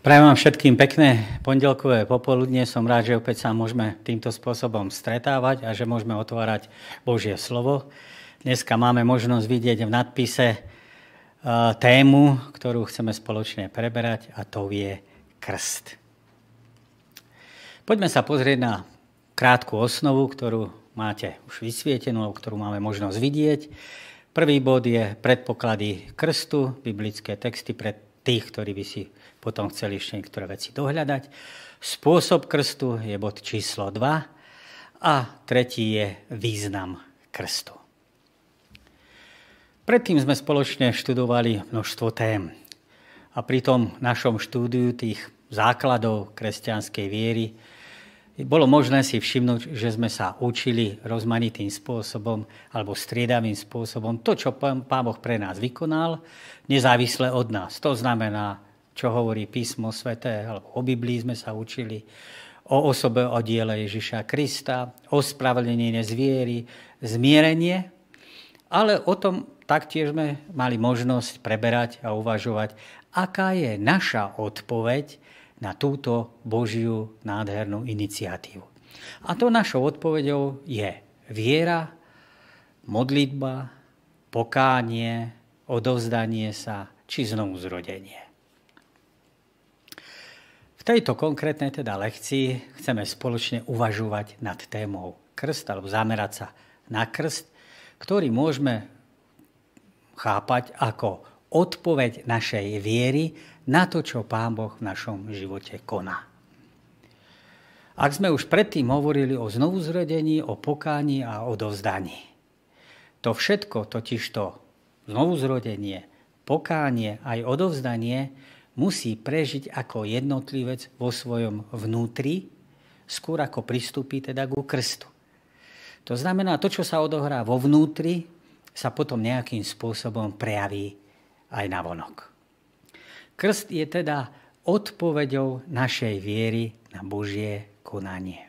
Prajem vám všetkým pekné pondelkové popoludne. Som rád, že opäť sa môžeme týmto spôsobom stretávať a že môžeme otvárať Božie slovo. Dneska máme možnosť vidieť v nadpise e, tému, ktorú chceme spoločne preberať a to je krst. Poďme sa pozrieť na krátku osnovu, ktorú máte už vysvietenú, ktorú máme možnosť vidieť. Prvý bod je predpoklady krstu, biblické texty pre tých, ktorí by si potom chceli ešte niektoré veci dohľadať. Spôsob krstu je bod číslo 2 a tretí je význam krstu. Predtým sme spoločne študovali množstvo tém. A pri tom našom štúdiu tých základov kresťanskej viery bolo možné si všimnúť, že sme sa učili rozmanitým spôsobom alebo striedavým spôsobom to, čo Pán Boh pre nás vykonal, nezávisle od nás. To znamená, čo hovorí písmo sveté, alebo o Biblii sme sa učili, o osobe, o diele Ježiša Krista, o spravedlnenie zviery, zmierenie, ale o tom taktiež sme mali možnosť preberať a uvažovať, aká je naša odpoveď na túto Božiu nádhernú iniciatívu. A to našou odpoveďou je viera, modlitba, pokánie, odovzdanie sa či znovu zrodenie. V tejto konkrétnej teda lekcii chceme spoločne uvažovať nad témou krst alebo zamerať sa na krst, ktorý môžeme chápať ako odpoveď našej viery na to, čo Pán Boh v našom živote koná. Ak sme už predtým hovorili o znovuzrodení, o pokáni a o dovzdaní. To všetko, totižto znovuzrodenie, pokánie aj odovzdanie, musí prežiť ako jednotlivec vo svojom vnútri, skôr ako pristúpi teda ku krstu. To znamená, to, čo sa odohrá vo vnútri, sa potom nejakým spôsobom prejaví aj na vonok. Krst je teda odpoveďou našej viery na Božie konanie.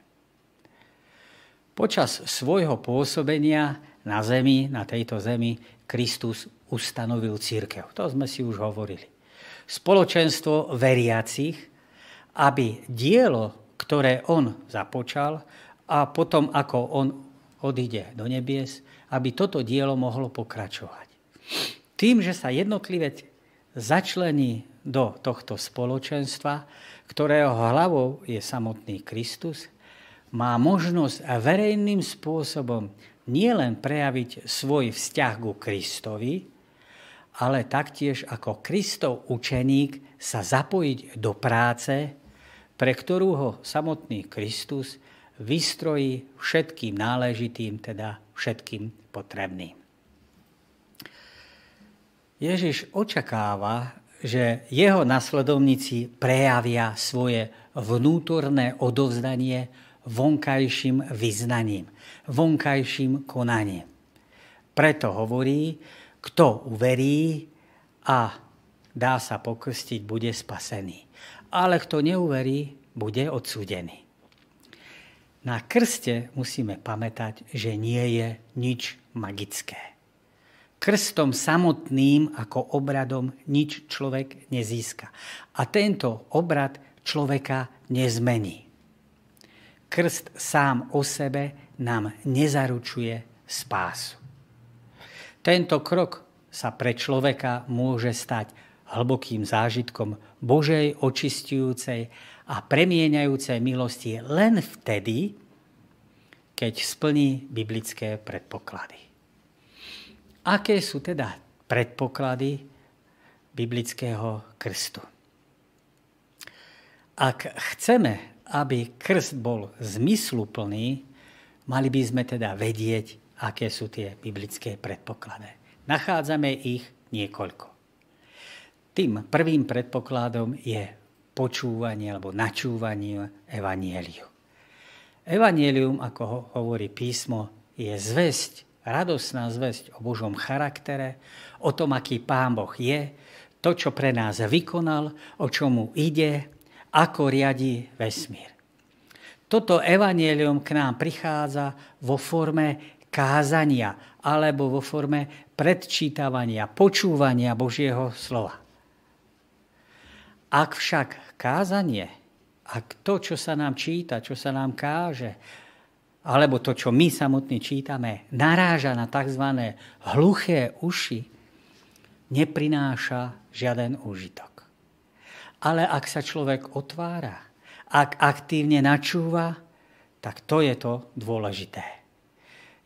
Počas svojho pôsobenia na zemi, na tejto zemi, Kristus ustanovil církev. To sme si už hovorili spoločenstvo veriacich, aby dielo, ktoré on započal a potom ako on odíde do nebies, aby toto dielo mohlo pokračovať. Tým, že sa jednotlivec začlení do tohto spoločenstva, ktorého hlavou je samotný Kristus, má možnosť verejným spôsobom nielen prejaviť svoj vzťah ku Kristovi, ale taktiež ako Kristov učeník sa zapojiť do práce, pre ktorú ho samotný Kristus vystrojí všetkým náležitým, teda všetkým potrebným. Ježiš očakáva, že jeho nasledovníci prejavia svoje vnútorné odovzdanie vonkajším vyznaním, vonkajším konaním. Preto hovorí, kto uverí a dá sa pokrstiť, bude spasený. Ale kto neuverí, bude odsúdený. Na krste musíme pamätať, že nie je nič magické. Krstom samotným ako obradom nič človek nezíska. A tento obrad človeka nezmení. Krst sám o sebe nám nezaručuje spásu. Tento krok sa pre človeka môže stať hlbokým zážitkom Božej očistujúcej a premieňajúcej milosti len vtedy, keď splní biblické predpoklady. Aké sú teda predpoklady biblického krstu? Ak chceme, aby krst bol zmysluplný, mali by sme teda vedieť, aké sú tie biblické predpoklady. Nachádzame ich niekoľko. Tým prvým predpokladom je počúvanie alebo načúvanie evanieliu. Evanielium, ako hovorí písmo, je zväzť, radosná zväzť o Božom charaktere, o tom, aký Pán Boh je, to, čo pre nás vykonal, o čomu ide, ako riadi vesmír. Toto evanielium k nám prichádza vo forme kázania alebo vo forme predčítavania, počúvania Božieho slova. Ak však kázanie, ak to, čo sa nám číta, čo sa nám káže, alebo to, čo my samotní čítame, naráža na tzv. hluché uši, neprináša žiaden úžitok. Ale ak sa človek otvára, ak aktívne načúva, tak to je to dôležité.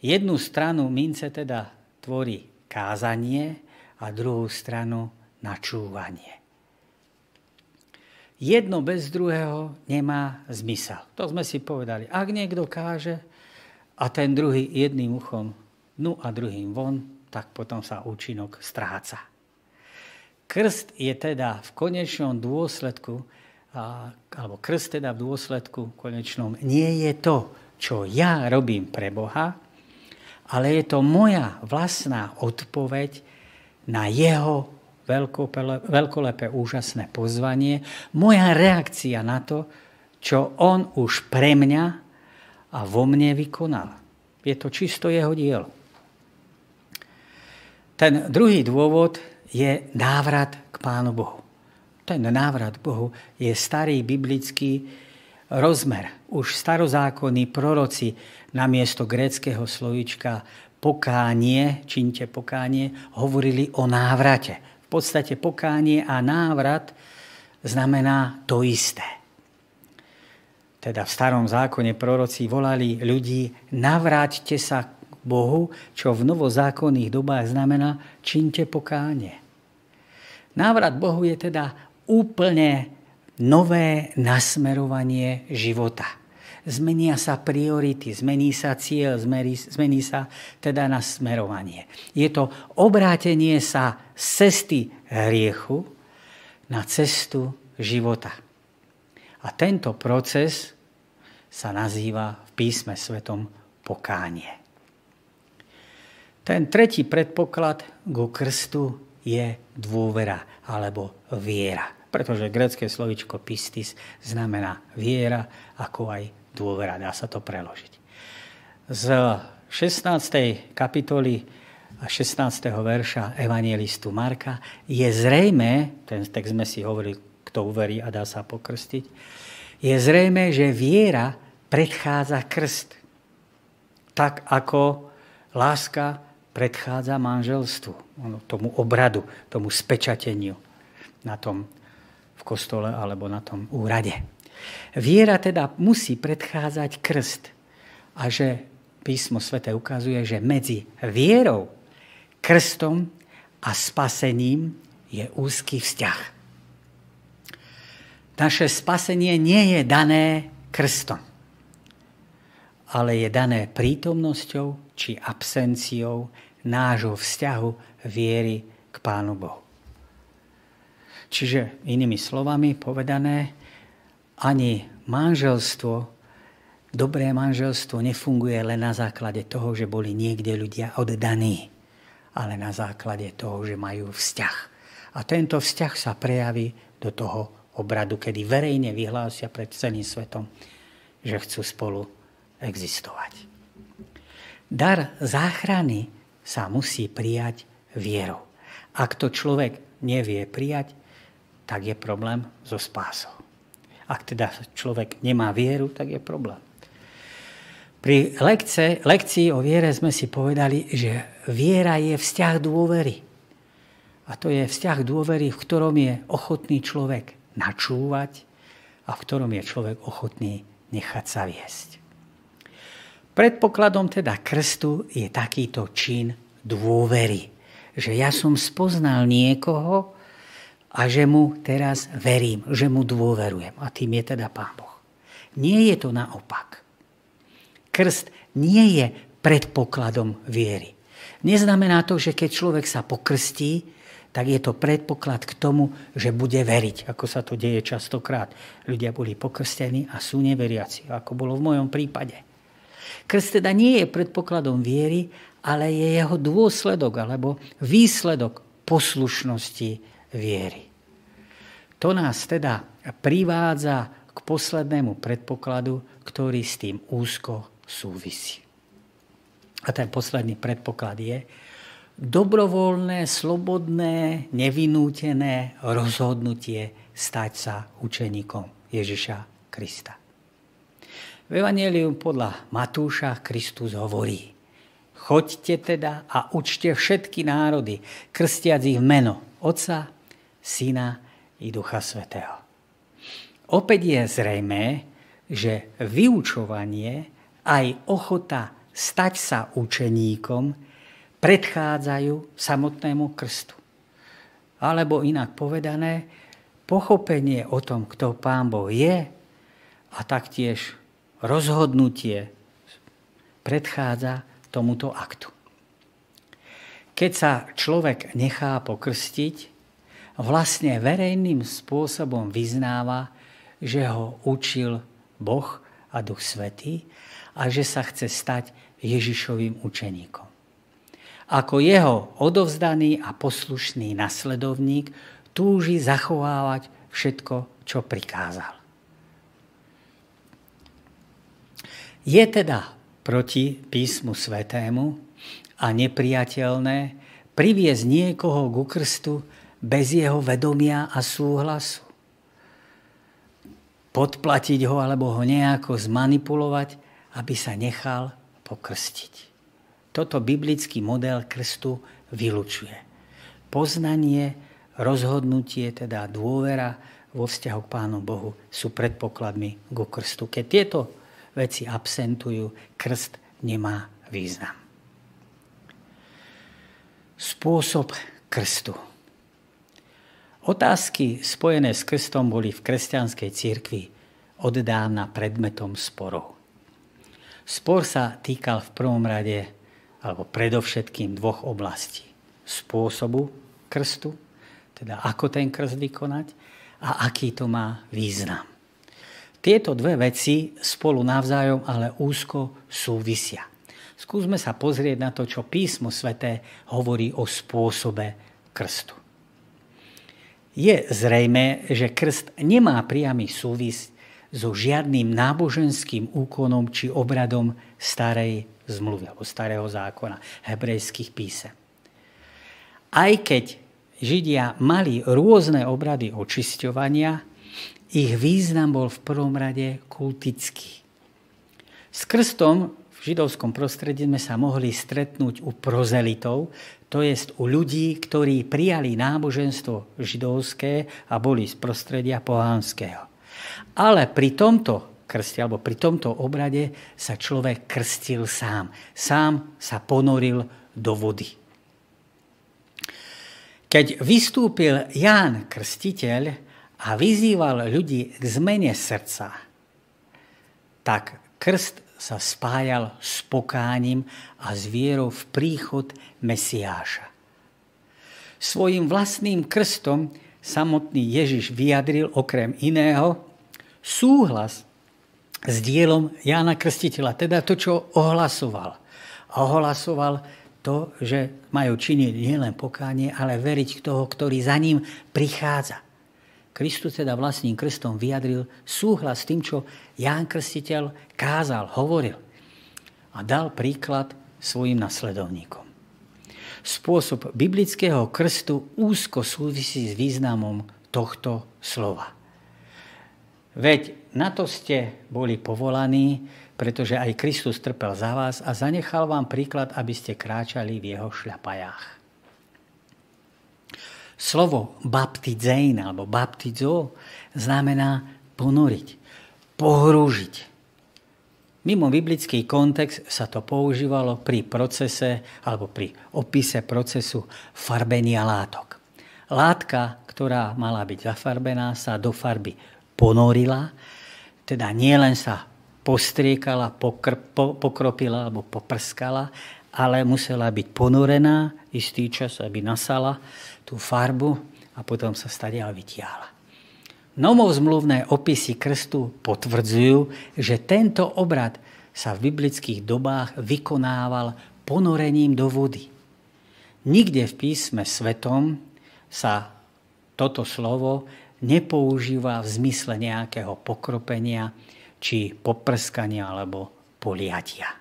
Jednu stranu mince teda tvorí kázanie a druhú stranu načúvanie. Jedno bez druhého nemá zmysel. To sme si povedali. Ak niekto káže a ten druhý jedným uchom dnu a druhým von, tak potom sa účinok stráca. Krst je teda v konečnom dôsledku, alebo krst teda v dôsledku konečnom nie je to, čo ja robím pre Boha, ale je to moja vlastná odpoveď na jeho veľkolepé, úžasné pozvanie, moja reakcia na to, čo on už pre mňa a vo mne vykonal. Je to čisto jeho dielo. Ten druhý dôvod je návrat k Pánu Bohu. Ten návrat Bohu je starý biblický rozmer. Už starozákonní proroci namiesto gréckého slovička pokánie, činte pokánie, hovorili o návrate. V podstate pokánie a návrat znamená to isté. Teda v starom zákone proroci volali ľudí, navráťte sa k Bohu, čo v novozákonných dobách znamená činte pokánie. Návrat Bohu je teda úplne nové nasmerovanie života zmenia sa priority, zmení sa cieľ, zmení, zmení sa teda na smerovanie. Je to obrátenie sa z cesty hriechu na cestu života. A tento proces sa nazýva v písme svetom pokánie. Ten tretí predpoklad ku krstu je dôvera alebo viera. Pretože grecké slovičko pistis znamená viera, ako aj dôvera, dá sa to preložiť. Z 16. kapitoly a 16. verša evangelistu Marka je zrejme, ten text sme si hovorili, kto uverí a dá sa pokrstiť, je zrejme, že viera predchádza krst. Tak ako láska predchádza manželstvu, tomu obradu, tomu spečateniu na tom v kostole alebo na tom úrade. Viera teda musí predchádzať krst. A že písmo svete ukazuje, že medzi vierou, krstom a spasením je úzky vzťah. Naše spasenie nie je dané krstom, ale je dané prítomnosťou či absenciou nášho vzťahu viery k Pánu Bohu. Čiže inými slovami povedané, ani manželstvo, dobré manželstvo nefunguje len na základe toho, že boli niekde ľudia oddaní, ale na základe toho, že majú vzťah. A tento vzťah sa prejaví do toho obradu, kedy verejne vyhlásia pred celým svetom, že chcú spolu existovať. Dar záchrany sa musí prijať vierou. Ak to človek nevie prijať, tak je problém so spásou. Ak teda človek nemá vieru, tak je problém. Pri lekce, lekcii o viere sme si povedali, že viera je vzťah dôvery. A to je vzťah dôvery, v ktorom je ochotný človek načúvať a v ktorom je človek ochotný nechať sa viesť. Predpokladom teda krstu je takýto čin dôvery. Že ja som spoznal niekoho, a že mu teraz verím, že mu dôverujem. A tým je teda Pán Boh. Nie je to naopak. Krst nie je predpokladom viery. Neznamená to, že keď človek sa pokrstí, tak je to predpoklad k tomu, že bude veriť, ako sa to deje častokrát. Ľudia boli pokrstení a sú neveriaci, ako bolo v mojom prípade. Krst teda nie je predpokladom viery, ale je jeho dôsledok alebo výsledok poslušnosti viery. To nás teda privádza k poslednému predpokladu, ktorý s tým úzko súvisí. A ten posledný predpoklad je dobrovoľné, slobodné, nevinútené rozhodnutie stať sa učeníkom Ježiša Krista. V Evangelium podľa Matúša Kristus hovorí Choďte teda a učte všetky národy, krstiac ich meno Otca, Syna i Ducha Svetého. Opäť je zrejmé, že vyučovanie aj ochota stať sa učeníkom predchádzajú samotnému krstu. Alebo inak povedané, pochopenie o tom, kto Pán Boh je a taktiež rozhodnutie predchádza tomuto aktu. Keď sa človek nechá pokrstiť, vlastne verejným spôsobom vyznáva, že ho učil Boh a Duch Svetý a že sa chce stať Ježišovým učeníkom. Ako jeho odovzdaný a poslušný nasledovník túži zachovávať všetko, čo prikázal. Je teda proti písmu svetému a nepriateľné priviesť niekoho ku krstu bez jeho vedomia a súhlasu. Podplatiť ho alebo ho nejako zmanipulovať, aby sa nechal pokrstiť. Toto biblický model krstu vylučuje. Poznanie, rozhodnutie, teda dôvera vo vzťahu k Pánu Bohu sú predpokladmi ku krstu. Keď tieto veci absentujú, krst nemá význam. Spôsob krstu. Otázky spojené s krstom boli v kresťanskej cirkvi od dávna predmetom sporov. Spor sa týkal v prvom rade, alebo predovšetkým dvoch oblastí. Spôsobu krstu, teda ako ten krst vykonať a aký to má význam. Tieto dve veci spolu navzájom ale úzko súvisia. Skúsme sa pozrieť na to, čo písmo sveté hovorí o spôsobe krstu. Je zrejme, že krst nemá priamy súvis so žiadnym náboženským úkonom či obradom starej zmluvy alebo starého zákona, hebrejských písem. Aj keď Židia mali rôzne obrady očisťovania, ich význam bol v prvom rade kultický. S krstom židovskom prostredí sme sa mohli stretnúť u prozelitov, to jest u ľudí, ktorí prijali náboženstvo židovské a boli z prostredia pohánskeho. Ale pri tomto krste, alebo pri tomto obrade sa človek krstil sám. Sám sa ponoril do vody. Keď vystúpil Ján Krstiteľ, a vyzýval ľudí k zmene srdca, tak krst sa spájal s pokáním a s vierou v príchod Mesiáša. Svojim vlastným krstom samotný Ježiš vyjadril okrem iného súhlas s dielom Jána Krstiteľa, teda to, čo ohlasoval. A ohlasoval to, že majú činiť nielen pokánie, ale veriť toho, ktorý za ním prichádza. Kristus teda vlastným krstom vyjadril súhlas s tým, čo Ján Krstiteľ kázal, hovoril a dal príklad svojim nasledovníkom. Spôsob biblického krstu úzko súvisí s významom tohto slova. Veď na to ste boli povolaní, pretože aj Kristus trpel za vás a zanechal vám príklad, aby ste kráčali v jeho šľapajách. Slovo baptizein alebo baptizo znamená ponoriť, pohrúžiť. Mimo biblický kontext sa to používalo pri procese alebo pri opise procesu farbenia látok. Látka, ktorá mala byť zafarbená, sa do farby ponorila, teda nielen sa postriekala, pokr, po, pokropila alebo poprskala, ale musela byť ponorená istý čas, aby nasala tú farbu a potom sa stadiaľ vytiahla. Nomovzmluvné opisy krstu potvrdzujú, že tento obrad sa v biblických dobách vykonával ponorením do vody. Nikde v písme svetom sa toto slovo nepoužíva v zmysle nejakého pokropenia či poprskania alebo poliatia.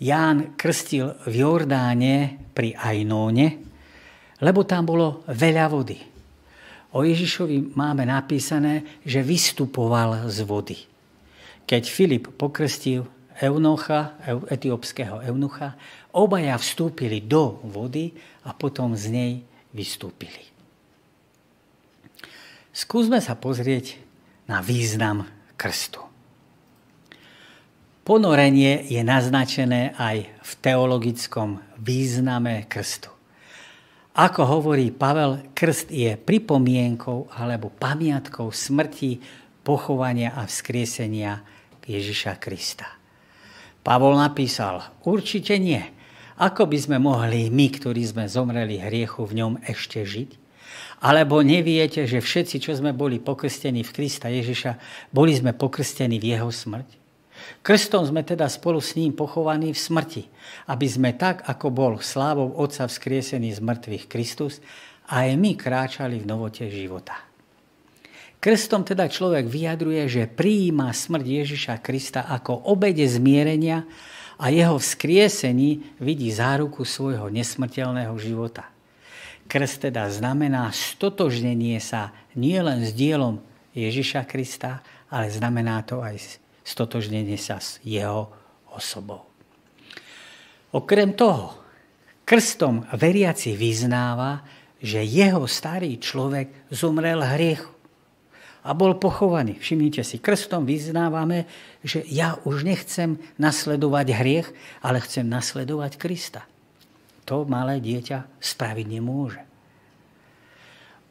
Ján krstil v Jordáne pri Ajnóne, lebo tam bolo veľa vody. O Ježišovi máme napísané, že vystupoval z vody. Keď Filip pokrstil eunucha, etiópskeho eunucha, obaja vstúpili do vody a potom z nej vystúpili. Skúsme sa pozrieť na význam krstu. Ponorenie je naznačené aj v teologickom význame krstu. Ako hovorí Pavel, krst je pripomienkou alebo pamiatkou smrti, pochovania a vzkriesenia Ježiša Krista. Pavol napísal, určite nie. Ako by sme mohli my, ktorí sme zomreli hriechu, v ňom ešte žiť? Alebo neviete, že všetci, čo sme boli pokrstení v Krista Ježiša, boli sme pokrstení v jeho smrť? Krstom sme teda spolu s ním pochovaní v smrti, aby sme tak, ako bol slávou Otca vzkriesený z mŕtvych Kristus, aj my kráčali v novote života. Krstom teda človek vyjadruje, že prijíma smrť Ježiša Krista ako obede zmierenia a jeho vzkriesení vidí záruku svojho nesmrteľného života. Krst teda znamená stotožnenie sa nielen s dielom Ježiša Krista, ale znamená to aj stotožnenie sa s jeho osobou. Okrem toho, krstom veriaci vyznáva, že jeho starý človek zomrel hriechu a bol pochovaný. Všimnite si, krstom vyznávame, že ja už nechcem nasledovať hriech, ale chcem nasledovať Krista to malé dieťa spraviť nemôže.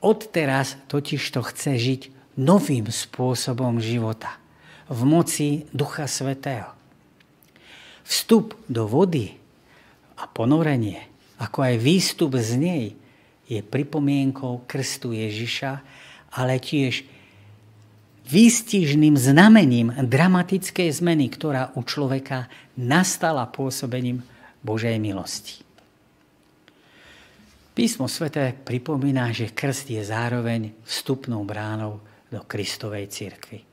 Odteraz totiž to chce žiť novým spôsobom života v moci Ducha Svetého. Vstup do vody a ponorenie, ako aj výstup z nej, je pripomienkou krstu Ježiša, ale tiež výstižným znamením dramatickej zmeny, ktorá u človeka nastala pôsobením Božej milosti. Písmo sveté pripomína, že krst je zároveň vstupnou bránou do Kristovej cirkvi.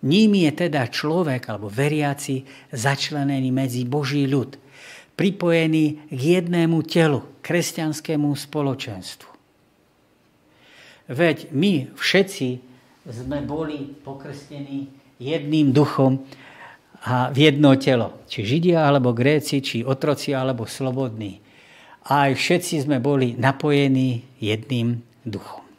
Ním je teda človek alebo veriaci začlenený medzi Boží ľud, pripojený k jednému telu, kresťanskému spoločenstvu. Veď my všetci sme boli pokrstení jedným duchom a v jedno telo. Či Židia, alebo Gréci, či otroci, alebo slobodní a aj všetci sme boli napojení jedným duchom.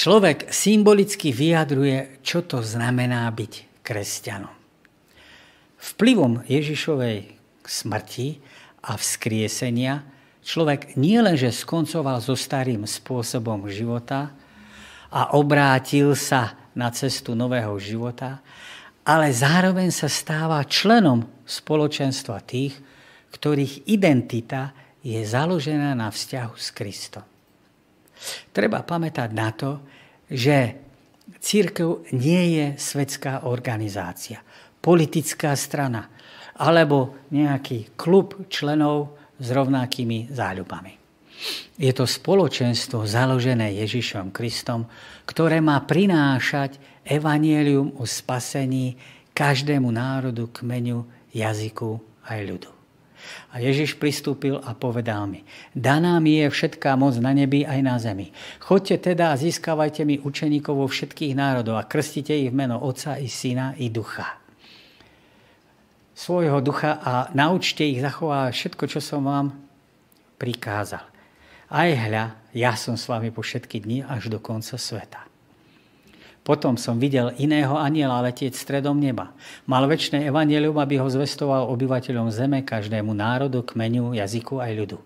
Človek symbolicky vyjadruje, čo to znamená byť kresťanom. Vplyvom Ježišovej smrti a vzkriesenia človek nielenže skoncoval so starým spôsobom života a obrátil sa na cestu nového života, ale zároveň sa stáva členom spoločenstva tých, ktorých identita je založená na vzťahu s Kristom. Treba pamätať na to, že církev nie je svetská organizácia, politická strana alebo nejaký klub členov s rovnakými záľubami. Je to spoločenstvo založené Ježišom Kristom, ktoré má prinášať evanielium o spasení každému národu, kmeňu, jazyku aj ľudu. A Ježiš pristúpil a povedal mi, daná mi je všetká moc na nebi aj na zemi. Chodte teda a získavajte mi učeníkov vo všetkých národov a krstite ich v meno Otca i Syna i Ducha. Svojho ducha a naučte ich zachovať všetko, čo som vám prikázal. Aj hľa, ja som s vami po všetky dni až do konca sveta. Potom som videl iného aniela letieť stredom neba. Mal väčšie evanelium, aby ho zvestoval obyvateľom zeme, každému národu, kmenu, jazyku aj ľudu.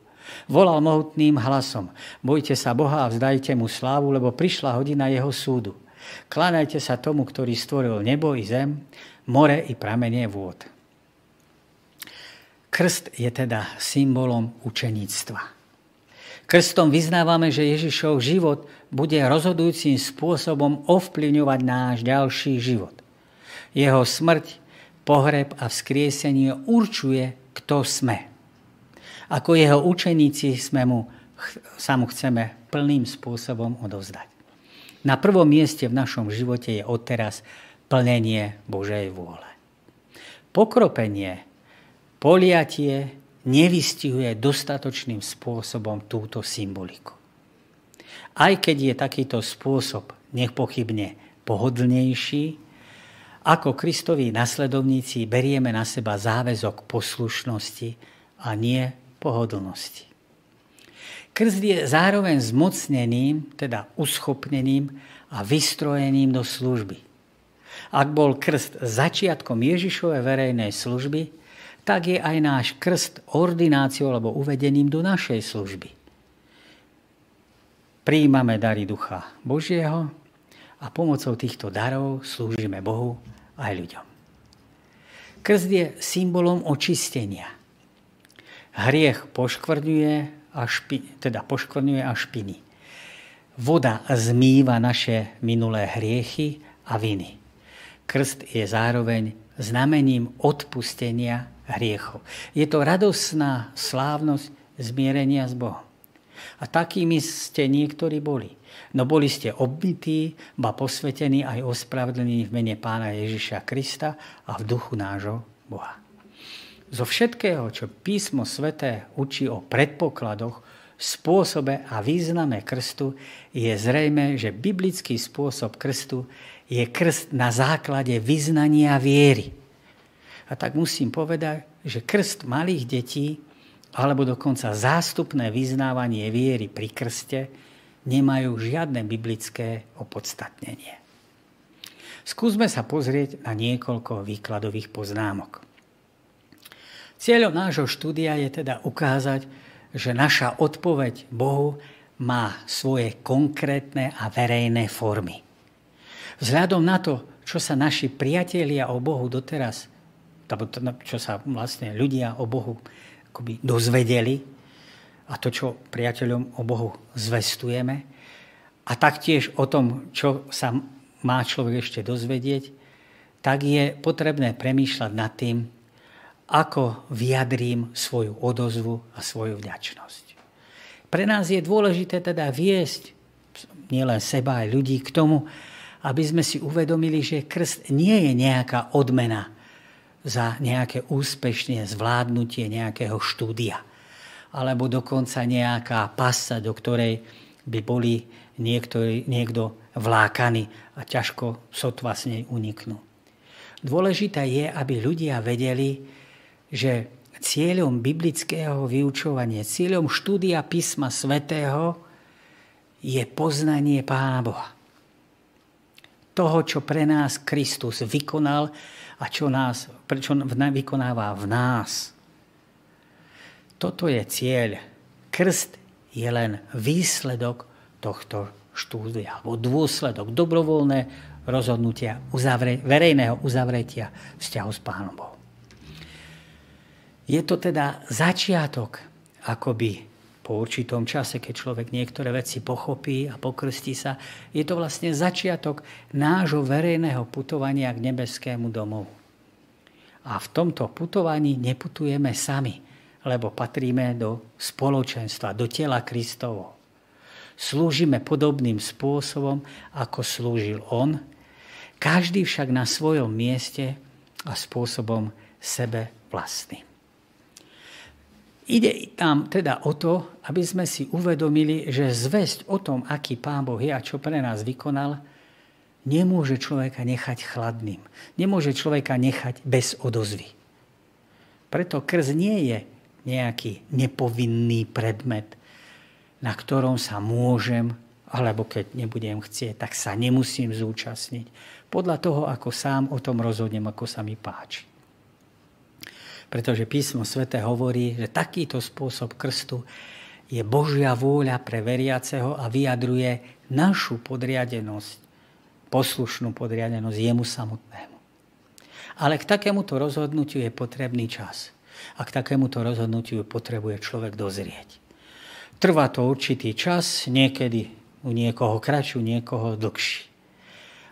Volal mohutným hlasom. Bojte sa Boha a vzdajte mu slávu, lebo prišla hodina jeho súdu. Kláňajte sa tomu, ktorý stvoril nebo i zem, more i pramenie vôd. Krst je teda symbolom učeníctva. Krstom vyznávame, že Ježišov život bude rozhodujúcim spôsobom ovplyvňovať náš ďalší život. Jeho smrť, pohreb a vzkriesenie určuje, kto sme. Ako jeho učeníci sme mu, sa mu chceme plným spôsobom odovzdať. Na prvom mieste v našom živote je odteraz plnenie Božej vôle. Pokropenie poliatie nevystihuje dostatočným spôsobom túto symboliku. Aj keď je takýto spôsob nepochybne pohodlnejší, ako Kristoví nasledovníci berieme na seba záväzok poslušnosti a nie pohodlnosti. Krst je zároveň zmocneným, teda uschopneným a vystrojeným do služby. Ak bol krst začiatkom Ježišovej verejnej služby, tak je aj náš krst ordináciou alebo uvedením do našej služby. Príjmame dary Ducha Božieho a pomocou týchto darov slúžime Bohu aj ľuďom. Krst je symbolom očistenia. Hriech poškvrňuje a, špi, teda poškvrňuje a špiny. Voda zmýva naše minulé hriechy a viny. Krst je zároveň znamením odpustenia hriechov. Je to radosná slávnosť zmierenia s Bohom. A takými ste niektorí boli. No boli ste obbytí, ba posvetení aj ospravedlení v mene pána Ježiša Krista a v duchu nášho Boha. Zo všetkého, čo písmo sveté učí o predpokladoch, spôsobe a význame krstu, je zrejme, že biblický spôsob krstu je krst na základe vyznania viery. A tak musím povedať, že krst malých detí alebo dokonca zástupné vyznávanie viery pri krste nemajú žiadne biblické opodstatnenie. Skúsme sa pozrieť na niekoľko výkladových poznámok. Cieľom nášho štúdia je teda ukázať, že naša odpoveď Bohu má svoje konkrétne a verejné formy. Vzhľadom na to, čo sa naši priatelia o Bohu doteraz, čo sa vlastne ľudia o Bohu akoby dozvedeli, a to, čo priateľom o Bohu zvestujeme a taktiež o tom, čo sa má človek ešte dozvedieť, tak je potrebné premýšľať nad tým, ako vyjadrím svoju odozvu a svoju vďačnosť. Pre nás je dôležité teda viesť nielen seba, aj ľudí k tomu, aby sme si uvedomili, že krst nie je nejaká odmena za nejaké úspešné zvládnutie nejakého štúdia – alebo dokonca nejaká pasa, do ktorej by boli niektorý, niekto vlákaný a ťažko sotva s nej uniknú. Dôležité je, aby ľudia vedeli, že cieľom biblického vyučovania, cieľom štúdia písma svätého je poznanie Pána Boha. Toho, čo pre nás Kristus vykonal a čo, nás, čo vykonáva v nás – toto je cieľ. Krst je len výsledok tohto štúdia, alebo dôsledok dobrovoľné rozhodnutia uzavre, verejného uzavretia vzťahu s Pánom Bohom. Je to teda začiatok, akoby po určitom čase, keď človek niektoré veci pochopí a pokrstí sa, je to vlastne začiatok nášho verejného putovania k nebeskému domovu. A v tomto putovaní neputujeme sami lebo patríme do spoločenstva, do tela Kristovo. Slúžime podobným spôsobom, ako slúžil On, každý však na svojom mieste a spôsobom sebe vlastný. Ide tam teda o to, aby sme si uvedomili, že zväzť o tom, aký Pán Boh je a čo pre nás vykonal, nemôže človeka nechať chladným. Nemôže človeka nechať bez odozvy. Preto krz nie je nejaký nepovinný predmet, na ktorom sa môžem, alebo keď nebudem chcieť, tak sa nemusím zúčastniť. Podľa toho, ako sám o tom rozhodnem, ako sa mi páči. Pretože písmo svete hovorí, že takýto spôsob krstu je Božia vôľa pre veriaceho a vyjadruje našu podriadenosť, poslušnú podriadenosť jemu samotnému. Ale k takémuto rozhodnutiu je potrebný čas a k takémuto rozhodnutiu potrebuje človek dozrieť. Trvá to určitý čas, niekedy u niekoho kratšiu, niekoho dlhší.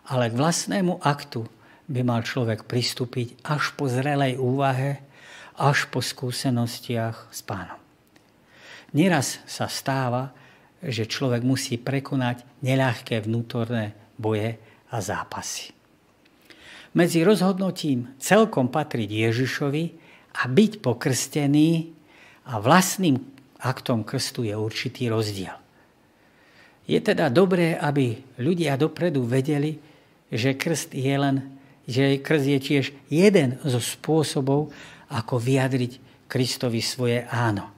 Ale k vlastnému aktu by mal človek pristúpiť až po zrelej úvahe, až po skúsenostiach s pánom. Nieraz sa stáva, že človek musí prekonať neľahké vnútorné boje a zápasy. Medzi rozhodnutím celkom patriť Ježišovi a byť pokrstený a vlastným aktom krstu je určitý rozdiel. Je teda dobré, aby ľudia dopredu vedeli, že krst je len, že krst je tiež jeden zo spôsobov, ako vyjadriť Kristovi svoje áno.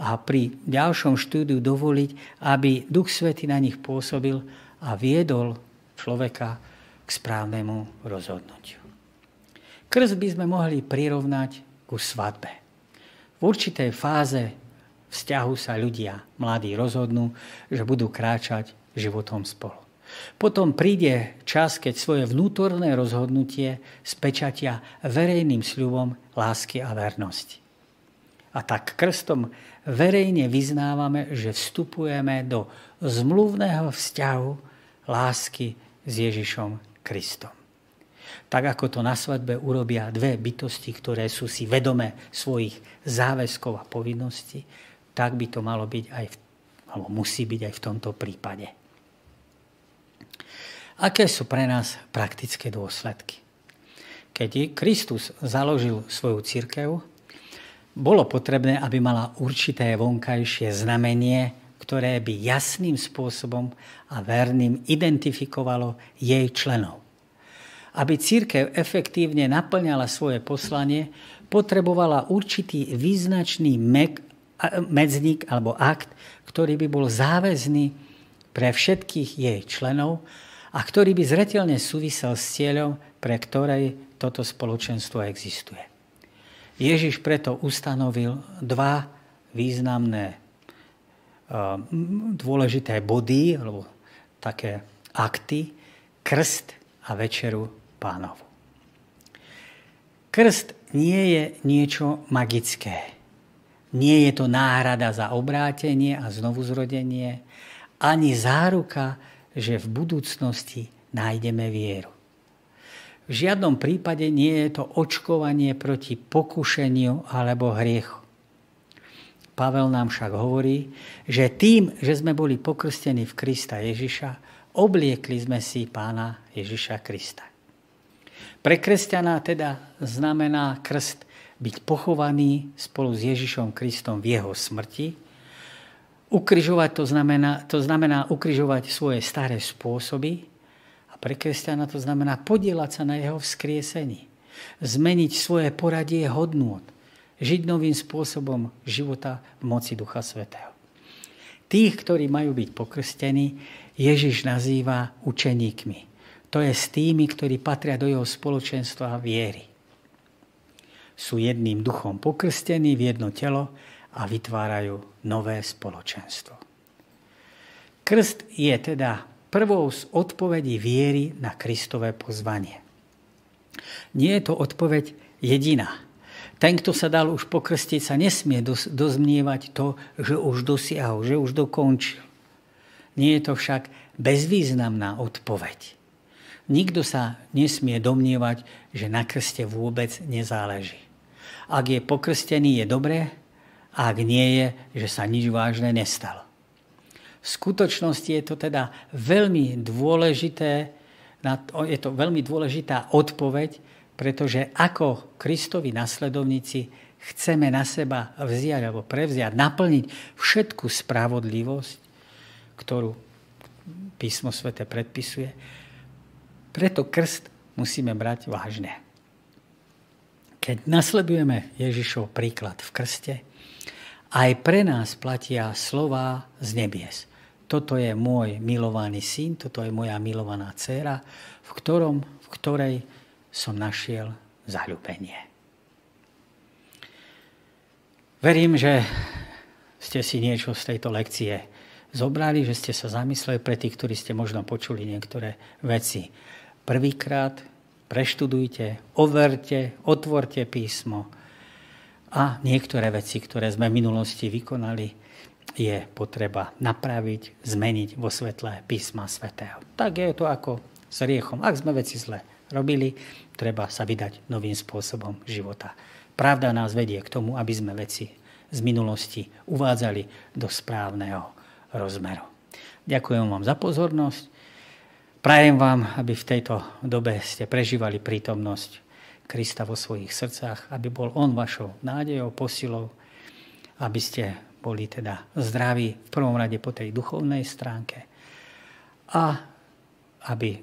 A pri ďalšom štúdiu dovoliť, aby Duch Svety na nich pôsobil a viedol človeka k správnemu rozhodnutiu. Krst by sme mohli prirovnať ku svadbe. V určitej fáze vzťahu sa ľudia, mladí, rozhodnú, že budú kráčať životom spolu. Potom príde čas, keď svoje vnútorné rozhodnutie spečatia verejným sľubom lásky a vernosti. A tak krstom verejne vyznávame, že vstupujeme do zmluvného vzťahu lásky s Ježišom Kristom. Tak ako to na svadbe urobia dve bytosti, ktoré sú si vedomé svojich záväzkov a povinností, tak by to malo byť aj, v, alebo musí byť aj v tomto prípade. Aké sú pre nás praktické dôsledky? Keď Kristus založil svoju církev, bolo potrebné, aby mala určité vonkajšie znamenie, ktoré by jasným spôsobom a verným identifikovalo jej členov. Aby církev efektívne naplňala svoje poslanie, potrebovala určitý význačný medzník alebo akt, ktorý by bol záväzný pre všetkých jej členov a ktorý by zretelne súvisel s cieľom, pre ktorej toto spoločenstvo existuje. Ježiš preto ustanovil dva významné dôležité body, alebo také akty, krst a večeru pánovu. Krst nie je niečo magické. Nie je to náhrada za obrátenie a znovuzrodenie, ani záruka, že v budúcnosti nájdeme vieru. V žiadnom prípade nie je to očkovanie proti pokušeniu alebo hriechu. Pavel nám však hovorí, že tým, že sme boli pokrstení v Krista Ježiša, obliekli sme si pána Ježiša Krista. Pre kresťana teda znamená krst byť pochovaný spolu s Ježišom Kristom v jeho smrti. Ukrižovať to znamená, to znamená ukrižovať svoje staré spôsoby a pre kresťana to znamená podielať sa na jeho vzkriesení. Zmeniť svoje poradie hodnôt. Žiť novým spôsobom života v moci Ducha Svetého. Tých, ktorí majú byť pokrstení, Ježiš nazýva učeníkmi. To je s tými, ktorí patria do jeho spoločenstva viery sú jedným duchom pokrstení v jedno telo a vytvárajú nové spoločenstvo. Krst je teda prvou z odpovedí viery na Kristové pozvanie. Nie je to odpoveď jediná. Ten, kto sa dal už pokrstiť, sa nesmie dozmnievať to, že už dosiahol, že už dokončil. Nie je to však bezvýznamná odpoveď. Nikto sa nesmie domnievať, že na krste vôbec nezáleží. Ak je pokrstený, je dobré, a ak nie je, že sa nič vážne nestalo. V skutočnosti je to teda veľmi dôležité, je to veľmi dôležitá odpoveď, pretože ako Kristovi nasledovníci chceme na seba vziať alebo prevziať, naplniť všetku spravodlivosť, ktorú písmo svete predpisuje. Preto krst musíme brať vážne. Keď nasledujeme Ježišov príklad v krste, aj pre nás platia slova z nebies. Toto je môj milovaný syn, toto je moja milovaná dcéra, v, ktorom, v ktorej som našiel zalúbenie. Verím, že ste si niečo z tejto lekcie zobrali, že ste sa zamysleli pre tých, ktorí ste možno počuli niektoré veci prvýkrát, preštudujte, overte, otvorte písmo a niektoré veci, ktoré sme v minulosti vykonali, je potreba napraviť, zmeniť vo svetle písma svätého. Tak je to ako s riechom. Ak sme veci zle robili, treba sa vydať novým spôsobom života. Pravda nás vedie k tomu, aby sme veci z minulosti uvádzali do správneho rozmeru. Ďakujem vám za pozornosť. Prajem vám, aby v tejto dobe ste prežívali prítomnosť Krista vo svojich srdcach, aby bol On vašou nádejou, posilou, aby ste boli teda zdraví v prvom rade po tej duchovnej stránke a aby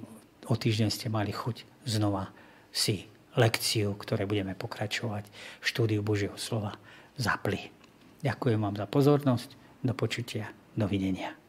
o týždeň ste mali chuť znova si lekciu, ktoré budeme pokračovať v štúdiu Božieho slova, zapli. Ďakujem vám za pozornosť, do počutia, dovidenia.